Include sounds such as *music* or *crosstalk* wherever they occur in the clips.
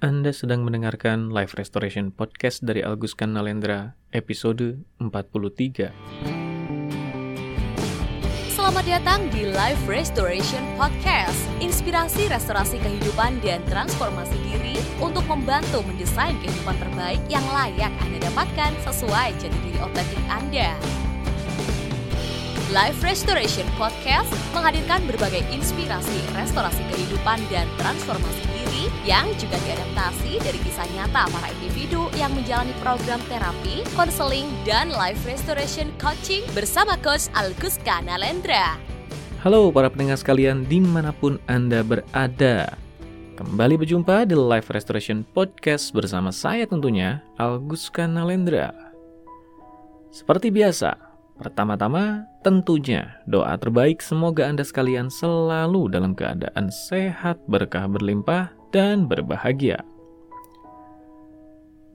Anda sedang mendengarkan Live Restoration Podcast dari Alguskan Nalendra, episode 43. Selamat datang di Live Restoration Podcast, inspirasi restorasi kehidupan dan transformasi diri untuk membantu mendesain kehidupan terbaik yang layak Anda dapatkan sesuai jati diri otentik Anda. Live Restoration Podcast menghadirkan berbagai inspirasi restorasi kehidupan dan transformasi yang juga diadaptasi dari kisah nyata para individu yang menjalani program terapi, konseling, dan life restoration coaching bersama Coach Alguska Nalendra. Halo para pendengar sekalian di mana pun Anda berada. Kembali berjumpa di Live Restoration Podcast bersama saya tentunya, Alguska Nalendra. Seperti biasa, Pertama-tama, tentunya doa terbaik semoga Anda sekalian selalu dalam keadaan sehat, berkah berlimpah, dan berbahagia.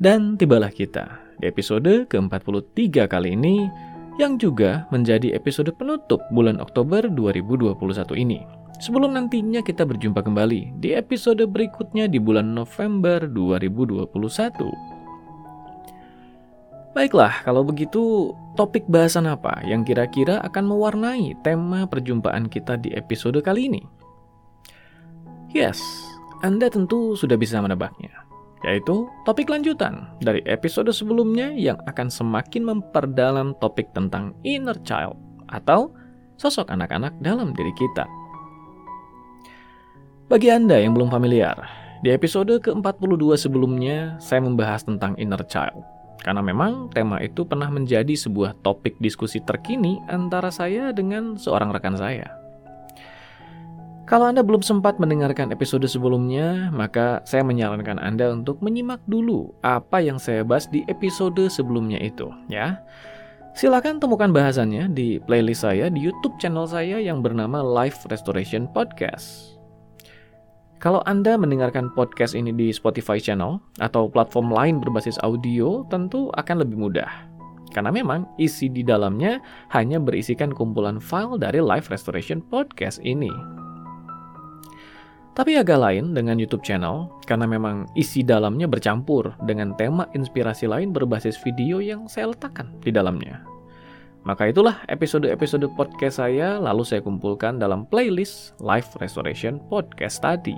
Dan tibalah kita di episode ke-43 kali ini yang juga menjadi episode penutup bulan Oktober 2021 ini. Sebelum nantinya kita berjumpa kembali di episode berikutnya di bulan November 2021. Baiklah, kalau begitu topik bahasan apa yang kira-kira akan mewarnai tema perjumpaan kita di episode kali ini? Yes, Anda tentu sudah bisa menebaknya, yaitu topik lanjutan dari episode sebelumnya yang akan semakin memperdalam topik tentang inner child atau sosok anak-anak dalam diri kita. Bagi Anda yang belum familiar, di episode ke-42 sebelumnya saya membahas tentang inner child karena memang tema itu pernah menjadi sebuah topik diskusi terkini antara saya dengan seorang rekan saya. Kalau Anda belum sempat mendengarkan episode sebelumnya, maka saya menyarankan Anda untuk menyimak dulu apa yang saya bahas di episode sebelumnya itu, ya. Silakan temukan bahasannya di playlist saya di YouTube channel saya yang bernama Life Restoration Podcast. Kalau Anda mendengarkan podcast ini di Spotify channel atau platform lain berbasis audio, tentu akan lebih mudah. Karena memang isi di dalamnya hanya berisikan kumpulan file dari Live Restoration Podcast ini. Tapi agak lain dengan YouTube channel, karena memang isi dalamnya bercampur dengan tema inspirasi lain berbasis video yang saya letakkan di dalamnya. Maka itulah episode-episode podcast saya lalu saya kumpulkan dalam playlist Live Restoration Podcast tadi.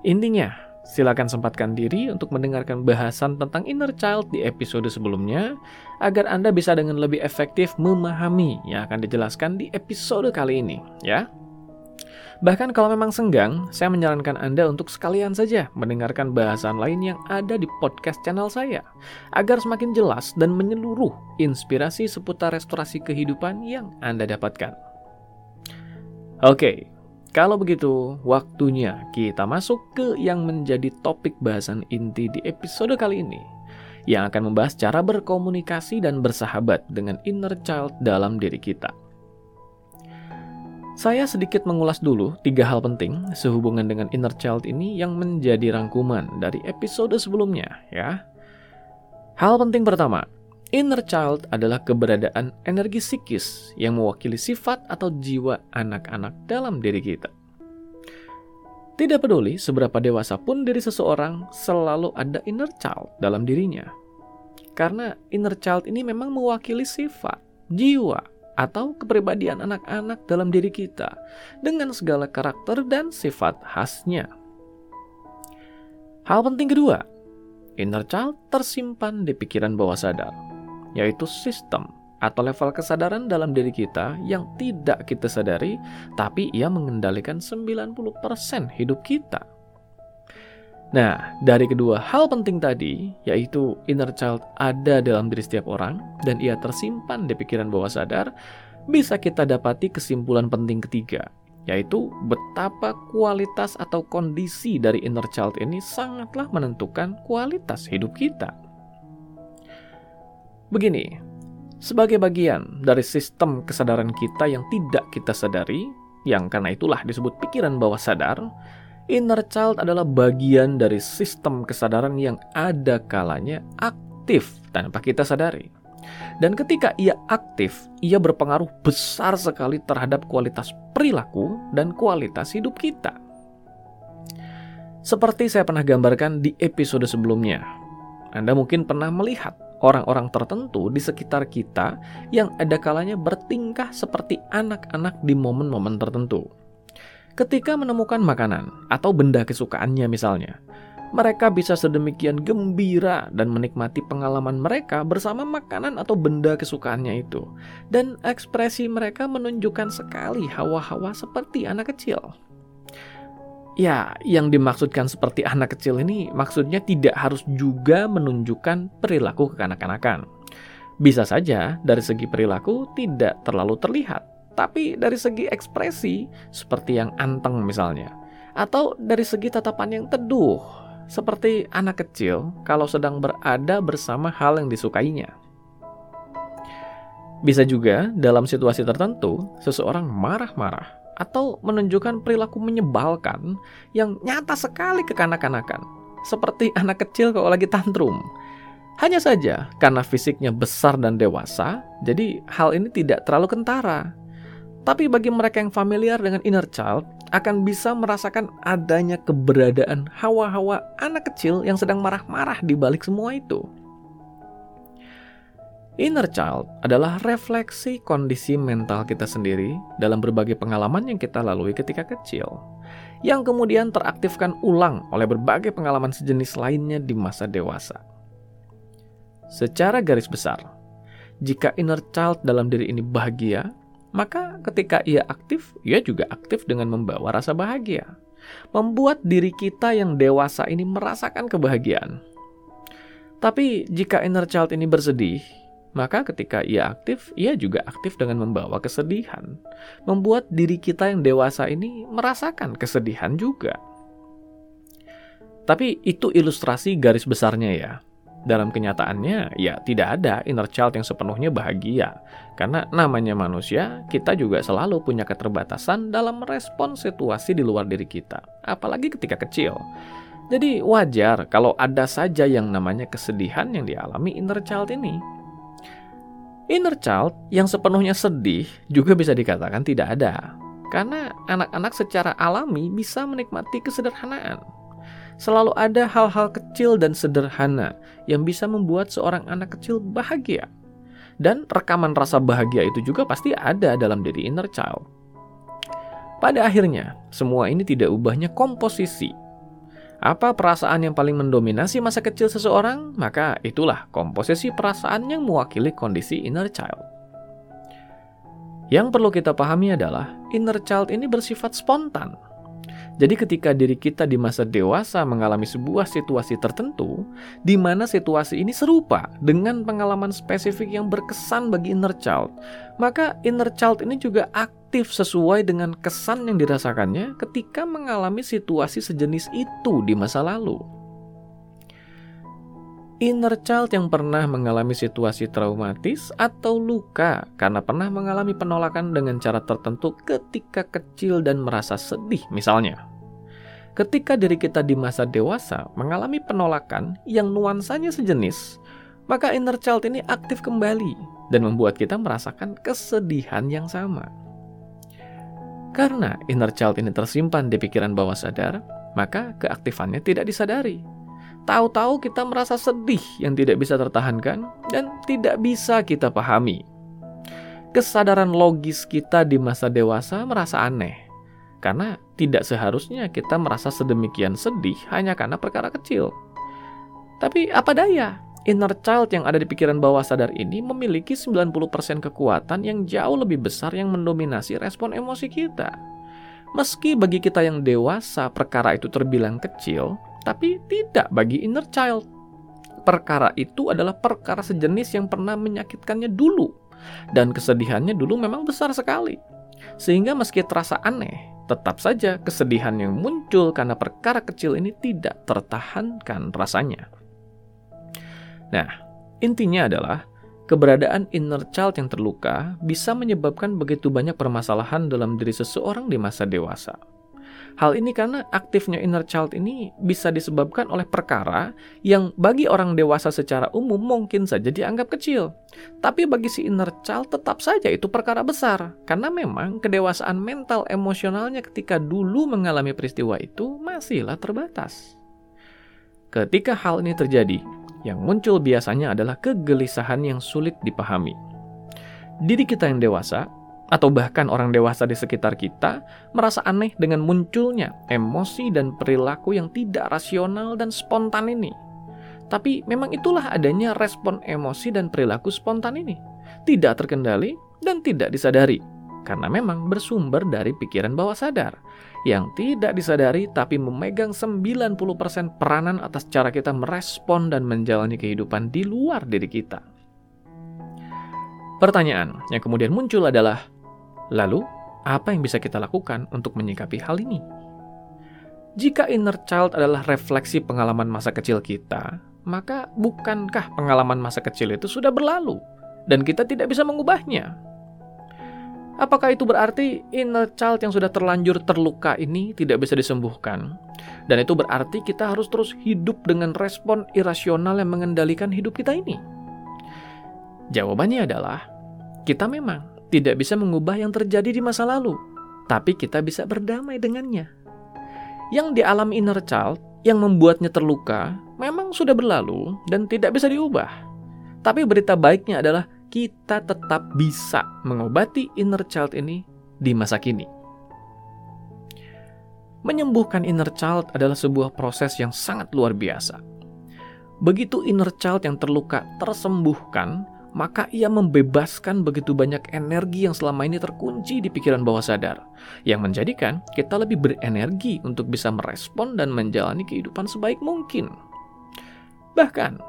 Intinya, silakan sempatkan diri untuk mendengarkan bahasan tentang inner child di episode sebelumnya agar Anda bisa dengan lebih efektif memahami yang akan dijelaskan di episode kali ini, ya. Bahkan kalau memang senggang, saya menyarankan Anda untuk sekalian saja mendengarkan bahasan lain yang ada di podcast channel saya, agar semakin jelas dan menyeluruh inspirasi seputar restorasi kehidupan yang Anda dapatkan. Oke, kalau begitu, waktunya kita masuk ke yang menjadi topik bahasan inti di episode kali ini, yang akan membahas cara berkomunikasi dan bersahabat dengan inner child dalam diri kita. Saya sedikit mengulas dulu tiga hal penting sehubungan dengan inner child ini yang menjadi rangkuman dari episode sebelumnya, ya. Hal penting pertama, Inner child adalah keberadaan energi psikis yang mewakili sifat atau jiwa anak-anak dalam diri kita. Tidak peduli seberapa dewasa pun diri seseorang, selalu ada inner child dalam dirinya. Karena inner child ini memang mewakili sifat, jiwa, atau kepribadian anak-anak dalam diri kita dengan segala karakter dan sifat khasnya. Hal penting kedua, inner child tersimpan di pikiran bawah sadar yaitu sistem atau level kesadaran dalam diri kita yang tidak kita sadari, tapi ia mengendalikan 90% hidup kita. Nah, dari kedua hal penting tadi, yaitu inner child ada dalam diri setiap orang dan ia tersimpan di pikiran bawah sadar, bisa kita dapati kesimpulan penting ketiga, yaitu betapa kualitas atau kondisi dari inner child ini sangatlah menentukan kualitas hidup kita. Begini, sebagai bagian dari sistem kesadaran kita yang tidak kita sadari, yang karena itulah disebut pikiran bawah sadar, inner child adalah bagian dari sistem kesadaran yang ada kalanya aktif tanpa kita sadari. Dan ketika ia aktif, ia berpengaruh besar sekali terhadap kualitas perilaku dan kualitas hidup kita. Seperti saya pernah gambarkan di episode sebelumnya, Anda mungkin pernah melihat orang-orang tertentu di sekitar kita yang ada kalanya bertingkah seperti anak-anak di momen-momen tertentu. Ketika menemukan makanan atau benda kesukaannya misalnya, mereka bisa sedemikian gembira dan menikmati pengalaman mereka bersama makanan atau benda kesukaannya itu. Dan ekspresi mereka menunjukkan sekali hawa-hawa seperti anak kecil. Ya, yang dimaksudkan seperti anak kecil ini maksudnya tidak harus juga menunjukkan perilaku kekanak-kanakan. Bisa saja dari segi perilaku tidak terlalu terlihat, tapi dari segi ekspresi seperti yang anteng misalnya, atau dari segi tatapan yang teduh seperti anak kecil kalau sedang berada bersama hal yang disukainya. Bisa juga dalam situasi tertentu seseorang marah-marah atau menunjukkan perilaku menyebalkan yang nyata sekali kekanak-kanakan, seperti anak kecil kalau lagi tantrum. Hanya saja karena fisiknya besar dan dewasa, jadi hal ini tidak terlalu kentara. Tapi bagi mereka yang familiar dengan inner child, akan bisa merasakan adanya keberadaan hawa-hawa anak kecil yang sedang marah-marah di balik semua itu. Inner child adalah refleksi kondisi mental kita sendiri dalam berbagai pengalaman yang kita lalui ketika kecil, yang kemudian teraktifkan ulang oleh berbagai pengalaman sejenis lainnya di masa dewasa. Secara garis besar, jika inner child dalam diri ini bahagia, maka ketika ia aktif, ia juga aktif dengan membawa rasa bahagia, membuat diri kita yang dewasa ini merasakan kebahagiaan. Tapi jika inner child ini bersedih, maka ketika ia aktif, ia juga aktif dengan membawa kesedihan. Membuat diri kita yang dewasa ini merasakan kesedihan juga. Tapi itu ilustrasi garis besarnya ya. Dalam kenyataannya, ya tidak ada inner child yang sepenuhnya bahagia. Karena namanya manusia, kita juga selalu punya keterbatasan dalam merespon situasi di luar diri kita. Apalagi ketika kecil. Jadi wajar kalau ada saja yang namanya kesedihan yang dialami inner child ini. Inner child yang sepenuhnya sedih juga bisa dikatakan tidak ada. Karena anak-anak secara alami bisa menikmati kesederhanaan. Selalu ada hal-hal kecil dan sederhana yang bisa membuat seorang anak kecil bahagia. Dan rekaman rasa bahagia itu juga pasti ada dalam diri inner child. Pada akhirnya, semua ini tidak ubahnya komposisi apa perasaan yang paling mendominasi masa kecil seseorang? Maka itulah komposisi perasaan yang mewakili kondisi inner child. Yang perlu kita pahami adalah inner child ini bersifat spontan. Jadi ketika diri kita di masa dewasa mengalami sebuah situasi tertentu, di mana situasi ini serupa dengan pengalaman spesifik yang berkesan bagi inner child, maka inner child ini juga aktif sesuai dengan kesan yang dirasakannya ketika mengalami situasi sejenis itu di masa lalu. Inner child yang pernah mengalami situasi traumatis atau luka karena pernah mengalami penolakan dengan cara tertentu ketika kecil dan merasa sedih misalnya. Ketika diri kita di masa dewasa mengalami penolakan yang nuansanya sejenis, maka inner child ini aktif kembali dan membuat kita merasakan kesedihan yang sama. Karena inner child ini tersimpan di pikiran bawah sadar, maka keaktifannya tidak disadari Tahu-tahu kita merasa sedih yang tidak bisa tertahankan dan tidak bisa kita pahami. Kesadaran logis kita di masa dewasa merasa aneh, karena tidak seharusnya kita merasa sedemikian sedih hanya karena perkara kecil. Tapi apa daya, inner child yang ada di pikiran bawah sadar ini memiliki 90% kekuatan yang jauh lebih besar yang mendominasi respon emosi kita. Meski bagi kita yang dewasa perkara itu terbilang kecil, tapi tidak bagi inner child. Perkara itu adalah perkara sejenis yang pernah menyakitkannya dulu, dan kesedihannya dulu memang besar sekali. Sehingga meski terasa aneh, tetap saja kesedihan yang muncul karena perkara kecil ini tidak tertahankan rasanya. Nah, intinya adalah keberadaan inner child yang terluka bisa menyebabkan begitu banyak permasalahan dalam diri seseorang di masa dewasa. Hal ini karena aktifnya inner child ini bisa disebabkan oleh perkara yang bagi orang dewasa secara umum mungkin saja dianggap kecil. Tapi bagi si inner child tetap saja itu perkara besar. Karena memang kedewasaan mental emosionalnya ketika dulu mengalami peristiwa itu masihlah terbatas. Ketika hal ini terjadi, yang muncul biasanya adalah kegelisahan yang sulit dipahami. Diri kita yang dewasa atau bahkan orang dewasa di sekitar kita merasa aneh dengan munculnya emosi dan perilaku yang tidak rasional dan spontan ini. Tapi memang itulah adanya respon emosi dan perilaku spontan ini. Tidak terkendali dan tidak disadari. Karena memang bersumber dari pikiran bawah sadar. Yang tidak disadari tapi memegang 90% peranan atas cara kita merespon dan menjalani kehidupan di luar diri kita. Pertanyaan yang kemudian muncul adalah, Lalu, apa yang bisa kita lakukan untuk menyikapi hal ini? Jika inner child adalah refleksi pengalaman masa kecil kita, maka bukankah pengalaman masa kecil itu sudah berlalu dan kita tidak bisa mengubahnya? Apakah itu berarti inner child yang sudah terlanjur terluka ini tidak bisa disembuhkan? Dan itu berarti kita harus terus hidup dengan respon irasional yang mengendalikan hidup kita ini? Jawabannya adalah kita memang tidak bisa mengubah yang terjadi di masa lalu, tapi kita bisa berdamai dengannya. Yang dialami inner child yang membuatnya terluka memang sudah berlalu dan tidak bisa diubah. Tapi berita baiknya adalah kita tetap bisa mengobati inner child ini di masa kini. Menyembuhkan inner child adalah sebuah proses yang sangat luar biasa. Begitu inner child yang terluka tersembuhkan, maka ia membebaskan begitu banyak energi yang selama ini terkunci di pikiran bawah sadar, yang menjadikan kita lebih berenergi untuk bisa merespon dan menjalani kehidupan sebaik mungkin. Bahkan,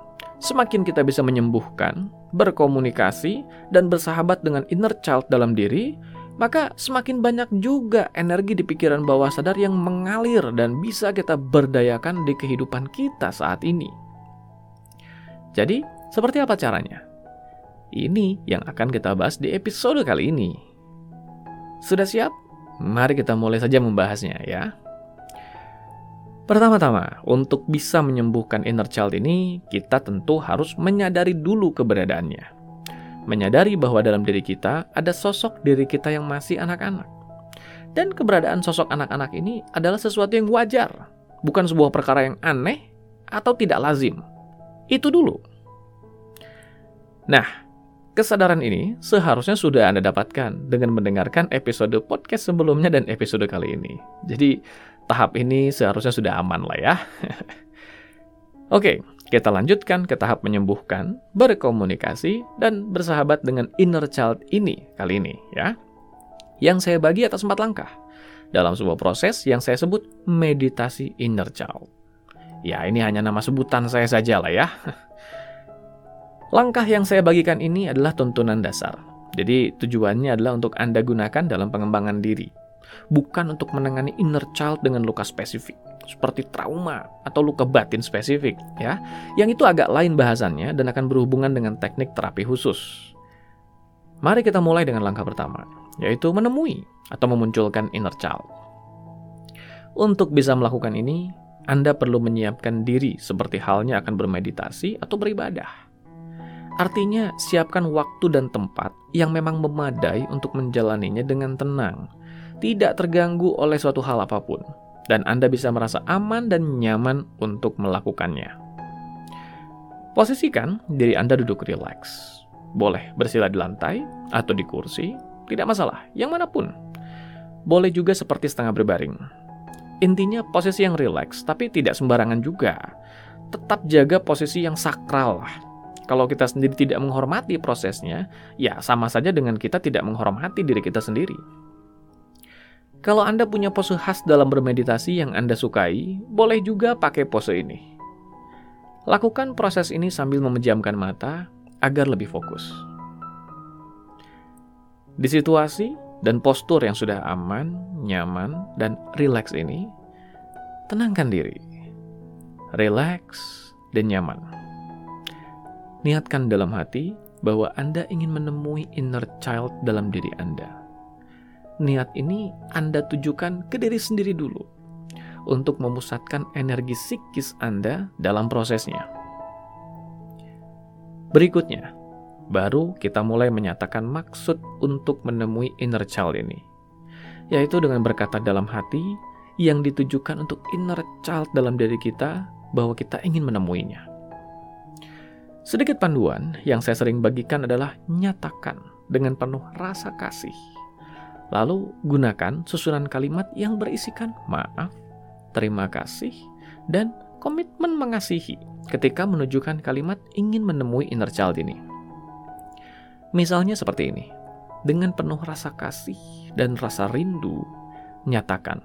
semakin kita bisa menyembuhkan, berkomunikasi, dan bersahabat dengan inner child dalam diri, maka semakin banyak juga energi di pikiran bawah sadar yang mengalir dan bisa kita berdayakan di kehidupan kita saat ini. Jadi, seperti apa caranya? Ini yang akan kita bahas di episode kali ini. Sudah siap? Mari kita mulai saja membahasnya ya. Pertama-tama, untuk bisa menyembuhkan inner child ini, kita tentu harus menyadari dulu keberadaannya. Menyadari bahwa dalam diri kita ada sosok diri kita yang masih anak-anak. Dan keberadaan sosok anak-anak ini adalah sesuatu yang wajar, bukan sebuah perkara yang aneh atau tidak lazim. Itu dulu. Nah, Kesadaran ini seharusnya sudah Anda dapatkan dengan mendengarkan episode podcast sebelumnya dan episode kali ini. Jadi, tahap ini seharusnya sudah aman lah ya. *laughs* Oke, kita lanjutkan ke tahap menyembuhkan, berkomunikasi, dan bersahabat dengan inner child ini kali ini ya. Yang saya bagi atas empat langkah dalam sebuah proses yang saya sebut meditasi inner child. Ya, ini hanya nama sebutan saya saja lah ya. *laughs* Langkah yang saya bagikan ini adalah tuntunan dasar. Jadi tujuannya adalah untuk Anda gunakan dalam pengembangan diri. Bukan untuk menangani inner child dengan luka spesifik, seperti trauma atau luka batin spesifik, ya. Yang itu agak lain bahasannya dan akan berhubungan dengan teknik terapi khusus. Mari kita mulai dengan langkah pertama, yaitu menemui atau memunculkan inner child. Untuk bisa melakukan ini, Anda perlu menyiapkan diri seperti halnya akan bermeditasi atau beribadah. Artinya, siapkan waktu dan tempat yang memang memadai untuk menjalaninya dengan tenang, tidak terganggu oleh suatu hal apa pun, dan Anda bisa merasa aman dan nyaman untuk melakukannya. Posisikan diri Anda duduk rileks. Boleh bersila di lantai atau di kursi, tidak masalah, yang mana pun. Boleh juga seperti setengah berbaring. Intinya posisi yang rileks, tapi tidak sembarangan juga. Tetap jaga posisi yang sakral kalau kita sendiri tidak menghormati prosesnya, ya sama saja dengan kita tidak menghormati diri kita sendiri. Kalau Anda punya pose khas dalam bermeditasi yang Anda sukai, boleh juga pakai pose ini. Lakukan proses ini sambil memejamkan mata agar lebih fokus. Di situasi dan postur yang sudah aman, nyaman, dan rileks ini, tenangkan diri. Rileks dan nyaman. Niatkan dalam hati bahwa Anda ingin menemui inner child dalam diri Anda. Niat ini Anda tujukan ke diri sendiri dulu, untuk memusatkan energi psikis Anda dalam prosesnya. Berikutnya, baru kita mulai menyatakan maksud untuk menemui inner child ini, yaitu dengan berkata dalam hati yang ditujukan untuk inner child dalam diri kita bahwa kita ingin menemuinya. Sedikit panduan yang saya sering bagikan adalah nyatakan dengan penuh rasa kasih. Lalu gunakan susunan kalimat yang berisikan maaf, terima kasih, dan komitmen mengasihi ketika menunjukkan kalimat ingin menemui inner child ini. Misalnya seperti ini. Dengan penuh rasa kasih dan rasa rindu, nyatakan,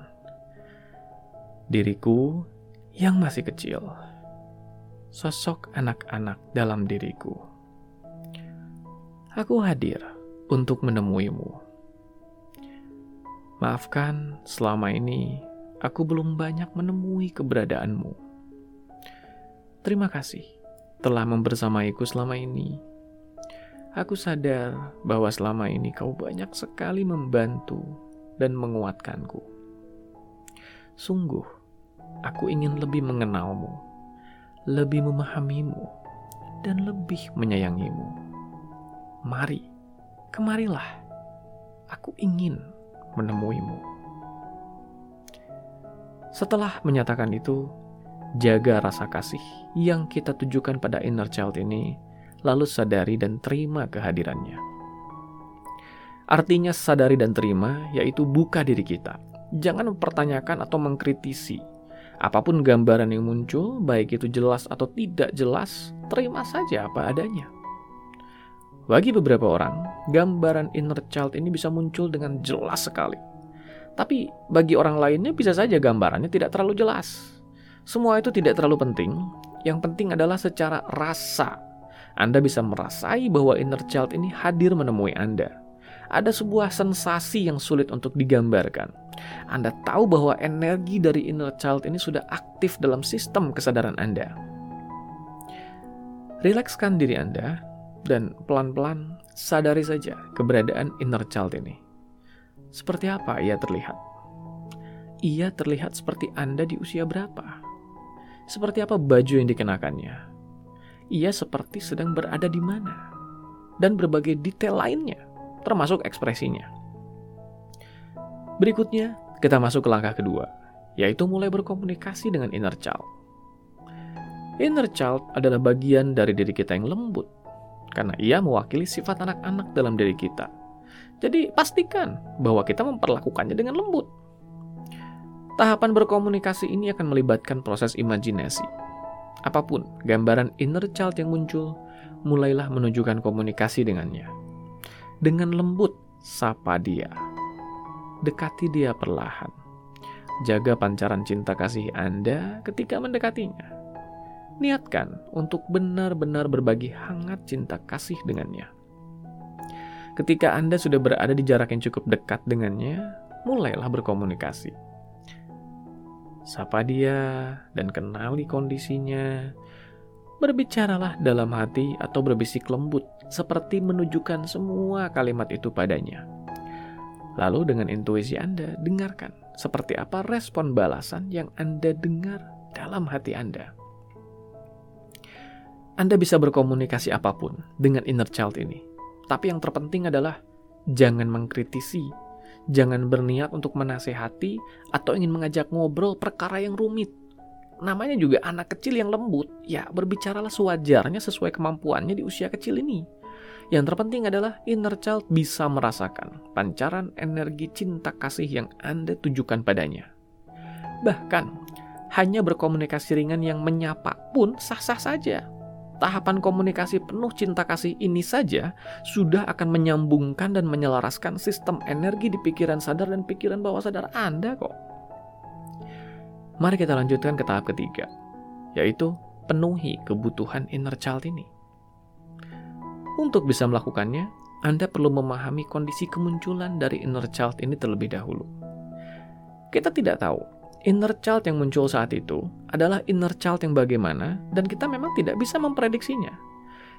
Diriku yang masih kecil, sosok anak-anak dalam diriku. Aku hadir untuk menemuimu. Maafkan selama ini aku belum banyak menemui keberadaanmu. Terima kasih telah membersamaiku selama ini Aku sadar bahwa selama ini kau banyak sekali membantu dan menguatkanku. Sungguh, aku ingin lebih mengenalmu, lebih memahamimu, dan lebih menyayangimu. Mari, kemarilah. Aku ingin menemuimu. Setelah menyatakan itu, jaga rasa kasih yang kita tujukan pada inner child ini lalu sadari dan terima kehadirannya. Artinya sadari dan terima yaitu buka diri kita. Jangan mempertanyakan atau mengkritisi. Apa pun gambaran yang muncul, baik itu jelas atau tidak jelas, terima saja apa adanya. Bagi beberapa orang, gambaran inner child ini bisa muncul dengan jelas sekali. Tapi bagi orang lainnya bisa saja gambarannya tidak terlalu jelas. Semua itu tidak terlalu penting. Yang penting adalah secara rasa anda bisa merasai bahwa inner child ini hadir menemui Anda. Ada sebuah sensasi yang sulit untuk digambarkan. Anda tahu bahwa energi dari inner child ini sudah aktif dalam sistem kesadaran Anda. Rilekskan diri Anda dan pelan-pelan sadari saja keberadaan inner child ini. Seperti apa ia terlihat? Ia terlihat seperti Anda di usia berapa? Seperti apa baju yang dikenakannya? ia seperti sedang berada di mana, dan berbagai detail lainnya, termasuk ekspresinya. Berikutnya, kita masuk ke langkah kedua, yaitu mulai berkomunikasi dengan inner child. Inner child adalah bagian dari diri kita yang lembut, karena ia mewakili sifat anak-anak dalam diri kita. Jadi, pastikan bahwa kita memperlakukannya dengan lembut. Tahapan berkomunikasi ini akan melibatkan proses imajinasi, Apa pun gambaran inner child yang muncul, mulailah menunjukkan komunikasi dengannya. Dengan lembut, sapa dia. Dekati dia perlahan. Jaga pancaran cinta kasih Anda ketika mendekatinya. Niatkan untuk benar-benar berbagi hangat cinta kasih dengannya. Ketika Anda sudah berada di jarak yang cukup dekat dengannya, mulailah berkomunikasi Sapa dia dan kenali kondisinya. Berbicaralah dalam hati atau berbisik lembut, seperti menunjukkan semua kalimat itu padanya. Lalu dengan intuisi Anda, dengarkan seperti apa respon balasan yang Anda dengar dalam hati Anda. Anda bisa berkomunikasi apa pun dengan inner child ini. Tapi yang terpenting adalah jangan mengkritisi Jangan berniat untuk menasehati atau ingin mengajak ngobrol perkara yang rumit. Namanya juga anak kecil yang lembut, ya berbicaralah sewajarnya sesuai kemampuannya di usia kecil ini. Yang terpenting adalah inner child bisa merasakan pancaran energi cinta kasih yang Anda tujukan padanya. Bahkan, hanya berkomunikasi ringan yang menyapa pun sah-sah saja tahapan komunikasi penuh cinta kasih ini saja sudah akan menyambungkan dan menyelaraskan sistem energi di pikiran sadar dan pikiran bawah sadar Anda kok. Mari kita lanjutkan ke tahap ketiga, yaitu penuhi kebutuhan inner child ini. Untuk bisa melakukannya, Anda perlu memahami kondisi kemunculan dari inner child ini terlebih dahulu. Kita tidak tahu inner child yang muncul saat itu adalah inner child yang bagaimana dan kita memang tidak bisa memprediksinya.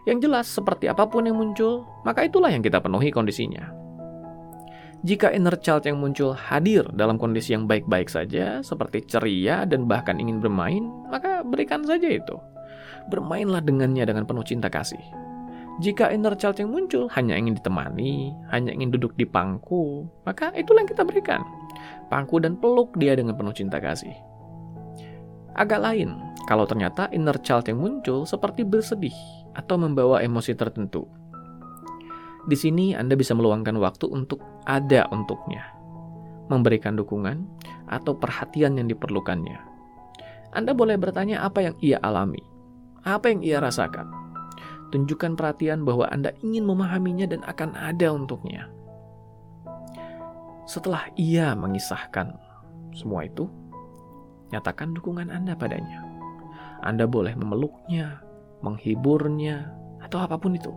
Yang jelas seperti apa pun yang muncul, maka itulah yang kita penuhi kondisinya. Jika inner child yang muncul hadir dalam kondisi yang baik-baik saja, seperti ceria dan bahkan ingin bermain, maka berikan saja itu. Bermainlah dengannya dengan penuh cinta kasih. Jika inner child yang muncul hanya ingin ditemani, hanya ingin duduk di pangku, maka itulah yang kita berikan. Pangku dan peluk dia dengan penuh cinta kasih. Agak lain, kalau ternyata inner child yang muncul seperti bersedih atau membawa emosi tertentu. Di sini Anda bisa meluangkan waktu untuk ada untuknya, memberikan dukungan atau perhatian yang diperlukannya. Anda boleh bertanya apa yang ia alami, apa yang ia rasakan. Tunjukkan perhatian bahwa Anda ingin memahaminya dan akan ada untuknya. Setelah ia mengisahkan semua itu, nyatakan dukungan Anda padanya. Anda boleh memeluknya, menghiburnya, atau apa pun itu.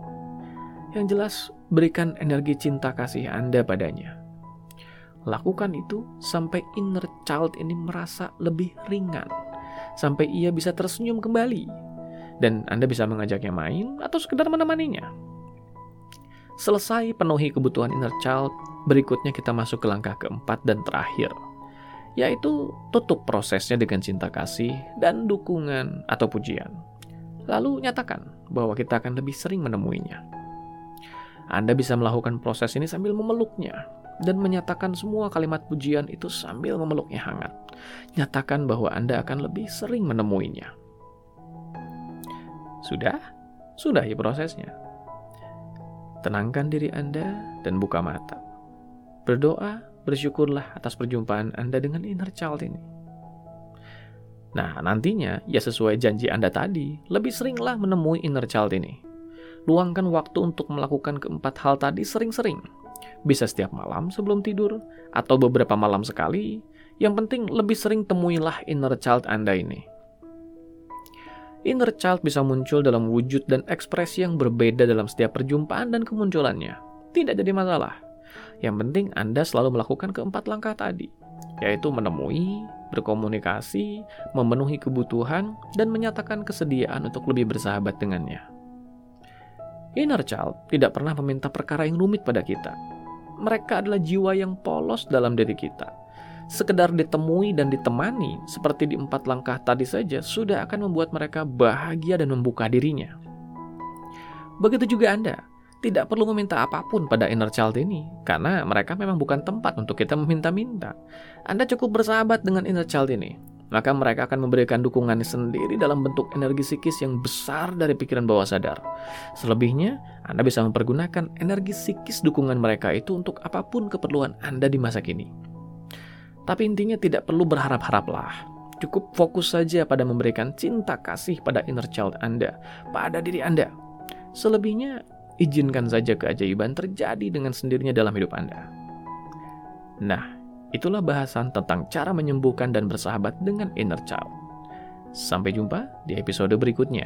Yang jelas, berikan energi cinta kasih Anda padanya. Lakukan itu sampai inner child ini merasa lebih ringan, sampai ia bisa tersenyum kembali, dan Anda bisa mengajaknya main atau sekedar menemaninya. Selesai penuhi kebutuhan inner child, berikutnya kita masuk ke langkah keempat dan terakhir, yaitu tutup prosesnya dengan cinta kasih dan dukungan atau pujian. Lalu nyatakan bahwa kita akan lebih sering menemuinya. Anda bisa melakukan proses ini sambil memeluknya dan menyatakan semua kalimat pujian itu sambil memeluknya hangat. Nyatakan bahwa Anda akan lebih sering menemuinya. Sudah? Sudah ya prosesnya. Tenangkan diri Anda dan buka mata. Berdoa, bersyukurlah atas perjumpaan Anda dengan inner child ini. Nah, nantinya, ya sesuai janji Anda tadi, lebih seringlah menemui inner child ini luangkan waktu untuk melakukan keempat hal tadi sering-sering. Bisa setiap malam sebelum tidur, atau beberapa malam sekali. Yang penting lebih sering temuilah inner child Anda ini. Inner child bisa muncul dalam wujud dan ekspresi yang berbeda dalam setiap perjumpaan dan kemunculannya. Tidak jadi masalah. Yang penting Anda selalu melakukan keempat langkah tadi, yaitu menemui, berkomunikasi, memenuhi kebutuhan, dan menyatakan kesediaan untuk lebih bersahabat dengannya. Inner child tidak pernah meminta perkara yang rumit pada kita. Mereka adalah jiwa yang polos dalam diri kita. Sekedar ditemui dan ditemani, seperti di empat langkah tadi saja, sudah akan membuat mereka bahagia dan membuka dirinya. Begitu juga Anda, tidak perlu meminta apa pun pada inner child ini, karena mereka memang bukan tempat untuk kita meminta-minta. Anda cukup bersahabat dengan inner child ini, maka mereka akan memberikan dukungan sendiri dalam bentuk energi psikis yang besar dari pikiran bawah sadar. Selebihnya, Anda bisa mempergunakan energi psikis dukungan mereka itu untuk apa pun keperluan Anda di masa kini. Tapi intinya tidak perlu berharap-haraplah. Cukup fokus saja pada memberikan cinta kasih pada inner child Anda, pada diri Anda. Selebihnya, izinkan saja keajaiban terjadi dengan sendirinya dalam hidup Anda. Nah, Itulah bahasan tentang cara menyembuhkan dan bersahabat dengan inner child. Sampai jumpa di episode berikutnya.